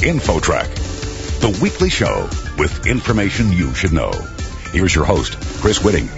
InfoTrack, the weekly show with information you should know. Here's your host, Chris Whitting.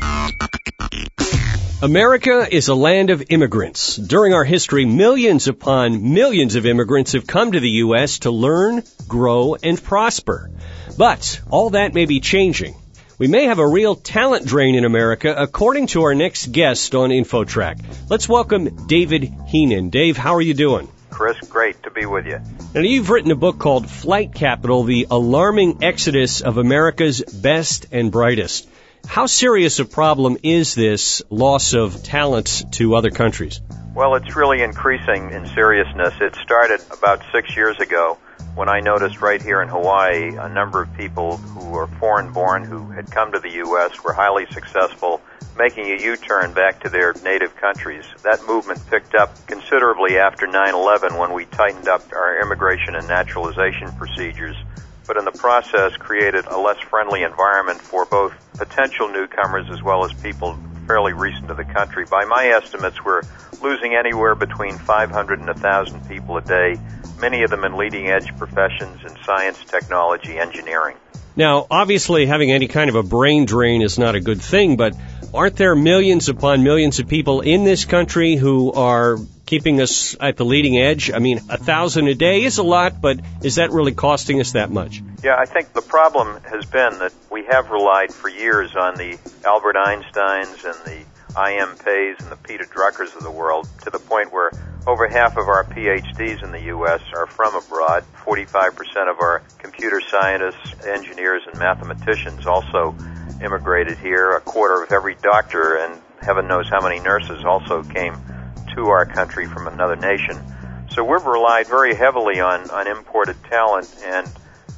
America is a land of immigrants. During our history, millions upon millions of immigrants have come to the U.S. to learn, grow, and prosper. But all that may be changing. We may have a real talent drain in America, according to our next guest on InfoTrack. Let's welcome David Heenan. Dave, how are you doing? Chris, great to be with you. Now, you've written a book called Flight Capital, The Alarming Exodus of America's Best and Brightest. How serious a problem is this loss of talent to other countries? Well, it's really increasing in seriousness. It started about six years ago when I noticed right here in Hawaii a number of people who were foreign born who had come to the U.S., were highly successful, making a U-turn back to their native countries. That movement picked up considerably after 9-11 when we tightened up our immigration and naturalization procedures, but in the process created a less friendly environment for both potential newcomers as well as people fairly recent to the country. By my estimates, we're losing anywhere between 500 and 1,000 people a day many of them in leading edge professions in science, technology, engineering. Now, obviously, having any kind of a brain drain is not a good thing, but aren't there millions upon millions of people in this country who are keeping us at the leading edge? I mean, a thousand a day is a lot, but is that really costing us that much? Yeah, I think the problem has been that we have relied for years on the Albert Einsteins and the I.M. Peis and the Peter Druckers of the world to the point where over half of our PhDs in the U.S. are from abroad. 45% of our computer scientists, engineers, and mathematicians also immigrated here. A quarter of every doctor and heaven knows how many nurses also came to our country from another nation. So we've relied very heavily on, on imported talent and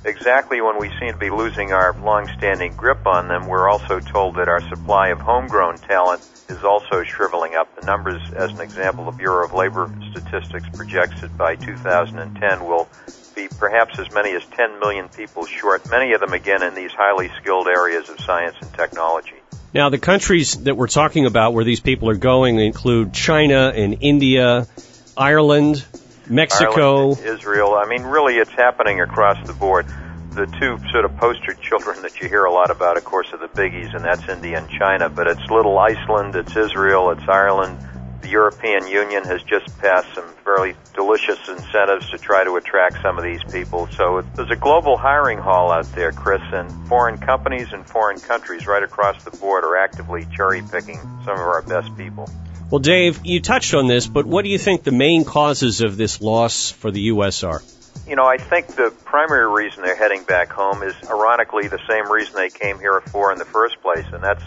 exactly when we seem to be losing our long-standing grip on them, we're also told that our supply of homegrown talent is also shriveling up. The numbers, as an example, the Bureau of Labor Statistics projects that by 2010 will be perhaps as many as 10 million people short, many of them again in these highly skilled areas of science and technology. Now, the countries that we're talking about where these people are going include China and India, Ireland, Mexico, Ireland, Israel. I mean, really, it's happening across the board the two sort of poster children that you hear a lot about, of course, are the biggies, and that's India and China. But it's little Iceland, it's Israel, it's Ireland. The European Union has just passed some fairly delicious incentives to try to attract some of these people. So there's a global hiring hall out there, Chris, and foreign companies and foreign countries right across the board are actively cherry picking some of our best people. Well, Dave, you touched on this, but what do you think the main causes of this loss for the U.S. are? You know, I think the primary reason they're heading back home is ironically the same reason they came here for in the first place, and that's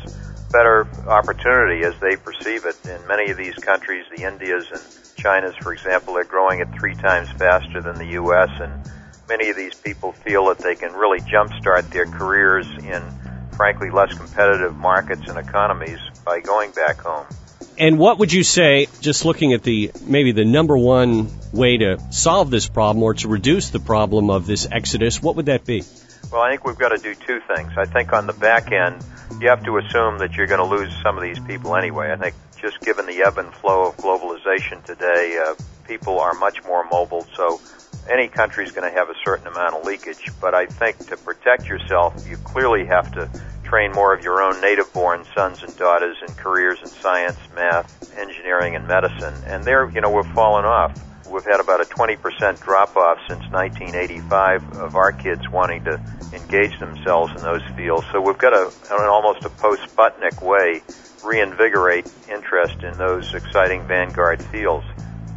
better opportunity as they perceive it. In many of these countries, the Indias and Chinas, for example, they're growing at three times faster than the U.S., and many of these people feel that they can really jumpstart their careers in, frankly, less competitive markets and economies by going back home. And what would you say, just looking at the maybe the number one way to solve this problem or to reduce the problem of this exodus, what would that be? Well, I think we've got to do two things. I think on the back end, you have to assume that you're going to lose some of these people anyway. I think just given the ebb and flow of globalization today, uh, people are much more mobile, so any country is going to have a certain amount of leakage. But I think to protect yourself, you clearly have to train more of your own native born sons and daughters in careers in science, math, engineering, and medicine. And there, you know, we've fallen off. We've had about a 20% drop off since 1985 of our kids wanting to engage themselves in those fields. So we've got to, in almost a post Sputnik way, reinvigorate interest in those exciting vanguard fields.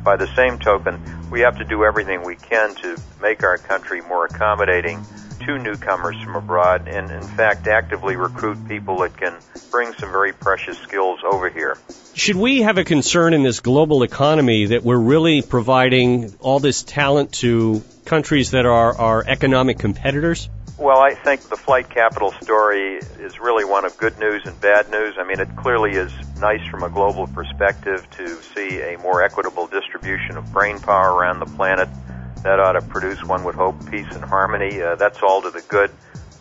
By the same token, we have to do everything we can to make our country more accommodating to newcomers from abroad and, in fact, actively recruit people that can bring some very precious skills over here. Should we have a concern in this global economy that we're really providing all this talent to countries that are our economic competitors? Well, I think the flight capital story is really one of good news and bad news. I mean, it clearly is nice from a global perspective to see a more equitable distribution of brain power around the planet that ought to produce, one would hope, peace and harmony. Uh, that's all to the good.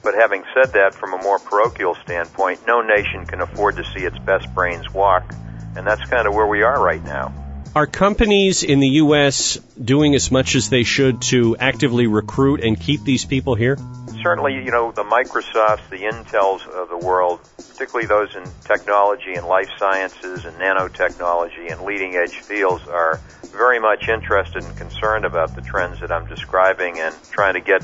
But having said that, from a more parochial standpoint, no nation can afford to see its best brains walk, and that's kind of where we are right now. Are companies in the U.S. doing as much as they should to actively recruit and keep these people here? Certainly, you know, the Microsofts, the Intels of the world, particularly those in technology and life sciences and nanotechnology and leading edge fields, are very much interested and concerned about the trends that I'm describing and trying to get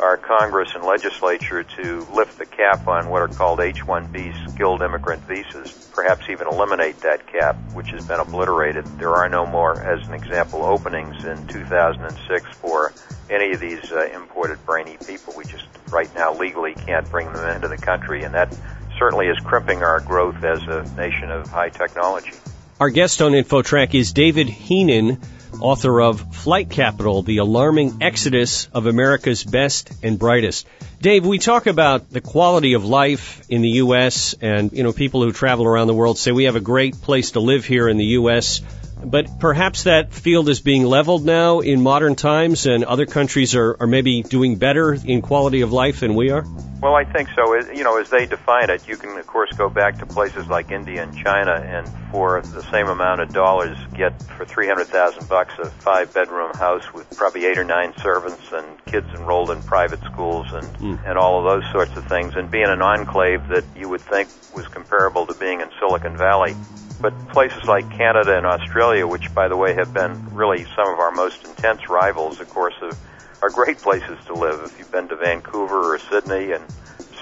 our Congress and legislature to lift the cap on what are called H-1B skilled immigrant visas, perhaps even eliminate that cap, which has been obliterated. There are no more, as an example, openings in 2006 for any of these uh, imported brainy people. We just right now legally can't bring them into the country, and that certainly is crimping our growth as a nation of high technology. Our guest on InfoTrack is David Heenan author of Flight Capital, The Alarming Exodus of America's Best and Brightest. Dave, we talk about the quality of life in the U.S. and, you know, people who travel around the world say we have a great place to live here in the U.S. But perhaps that field is being leveled now in modern times and other countries are, are maybe doing better in quality of life than we are? Well, I think so. You know, as they define it, you can, of course, go back to places like India and China and for the same amount of dollars get for 300,000 bucks a five bedroom house with probably eight or nine servants and kids enrolled in private schools and, mm. and all of those sorts of things and be in an enclave that you would think was comparable to being in Silicon Valley. But places like Canada and Australia, which by the way have been really some of our most intense rivals, of course, are great places to live. If you've been to Vancouver or Sydney and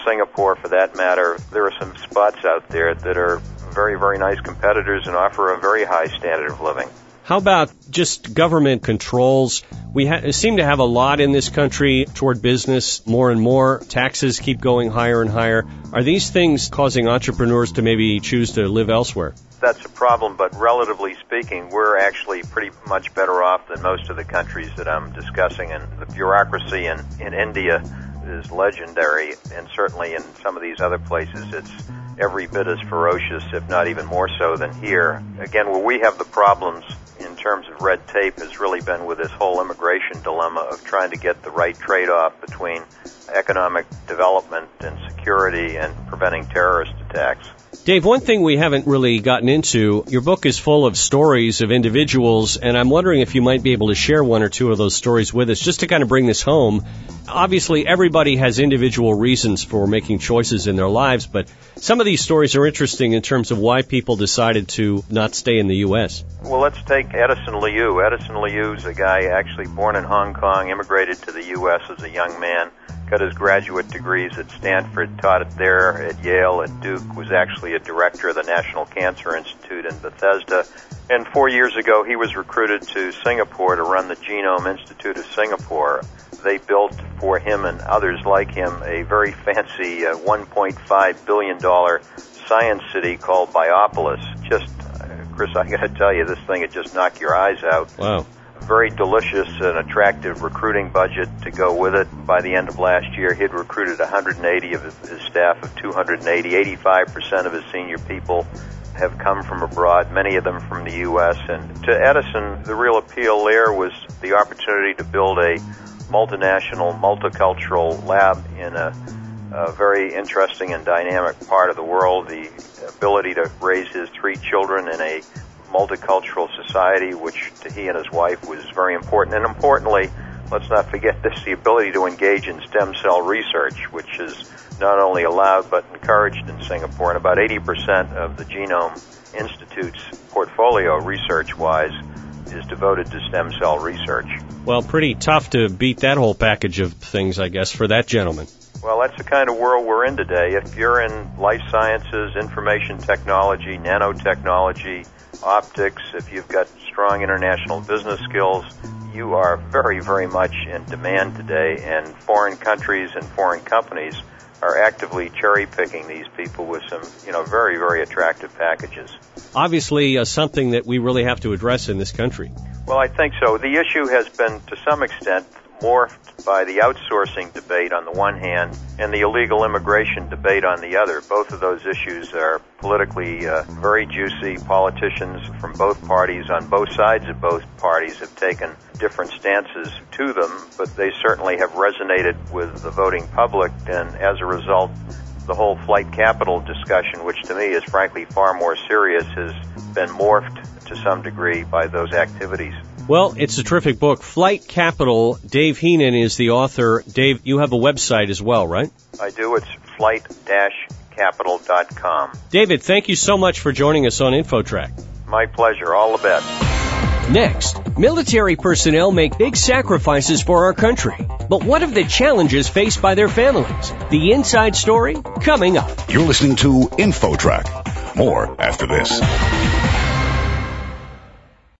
Singapore for that matter, there are some spots out there that are very, very nice competitors and offer a very high standard of living. How about just government controls? We ha- seem to have a lot in this country toward business, more and more. Taxes keep going higher and higher. Are these things causing entrepreneurs to maybe choose to live elsewhere? That's a problem, but relatively speaking, we're actually pretty much better off than most of the countries that I'm discussing. And the bureaucracy in, in India is legendary, and certainly in some of these other places, it's every bit as ferocious, if not even more so than here. Again, where we have the problems terms of red tape has really been with this whole immigration dilemma of trying to get the right trade-off between economic development and security and preventing terrorist attacks. Dave, one thing we haven't really gotten into, your book is full of stories of individuals, and I'm wondering if you might be able to share one or two of those stories with us just to kind of bring this home. Obviously, everybody has individual reasons for making choices in their lives, but some of these stories are interesting in terms of why people decided to not stay in the U.S. Well, let's take Edison Liu. Edison Liu is a guy actually born in Hong Kong, immigrated to the U.S. as a young man got his graduate degrees at Stanford, taught it there at Yale, at Duke, was actually a director of the National Cancer Institute in Bethesda. And four years ago, he was recruited to Singapore to run the Genome Institute of Singapore. They built for him and others like him a very fancy uh, $1.5 billion science city called Biopolis. Just, uh, Chris, I got to tell you, this thing would just knock your eyes out. Wow very delicious and attractive recruiting budget to go with it. By the end of last year, he'd recruited 180 of his staff of 280. 85% of his senior people have come from abroad, many of them from the U.S. And to Edison, the real appeal there was the opportunity to build a multinational, multicultural lab in a, a very interesting and dynamic part of the world. The ability to raise his three children in a multicultural society, which to he and his wife was very important. And importantly, let's not forget this, the ability to engage in stem cell research, which is not only allowed but encouraged in Singapore. And about 80% of the Genome Institute's portfolio, research-wise, is devoted to stem cell research. Well, pretty tough to beat that whole package of things, I guess, for that gentleman. Well, that's the kind of world we're in today. If you're in life sciences, information technology, nanotechnology, optics, if you've got strong international business skills, you are very, very much in demand today, and foreign countries and foreign companies are actively cherry picking these people with some, you know, very, very attractive packages. Obviously, uh, something that we really have to address in this country. Well, I think so. The issue has been, to some extent, morphed by the outsourcing debate on the one hand and the illegal immigration debate on the other. Both of those issues are politically uh, very juicy. Politicians from both parties on both sides of both parties have taken different stances to them, but they certainly have resonated with the voting public and as a result the whole flight capital discussion, which to me is frankly far more serious, has been morphed to some degree by those activities. Well, it's a terrific book. Flight Capital. Dave Heenan is the author. Dave, you have a website as well, right? I do. It's flight-capital.com. David, thank you so much for joining us on InfoTrack. My pleasure. All the best. Next, military personnel make big sacrifices for our country. But what of the challenges faced by their families? The inside story coming up. You're listening to InfoTrack. More after this.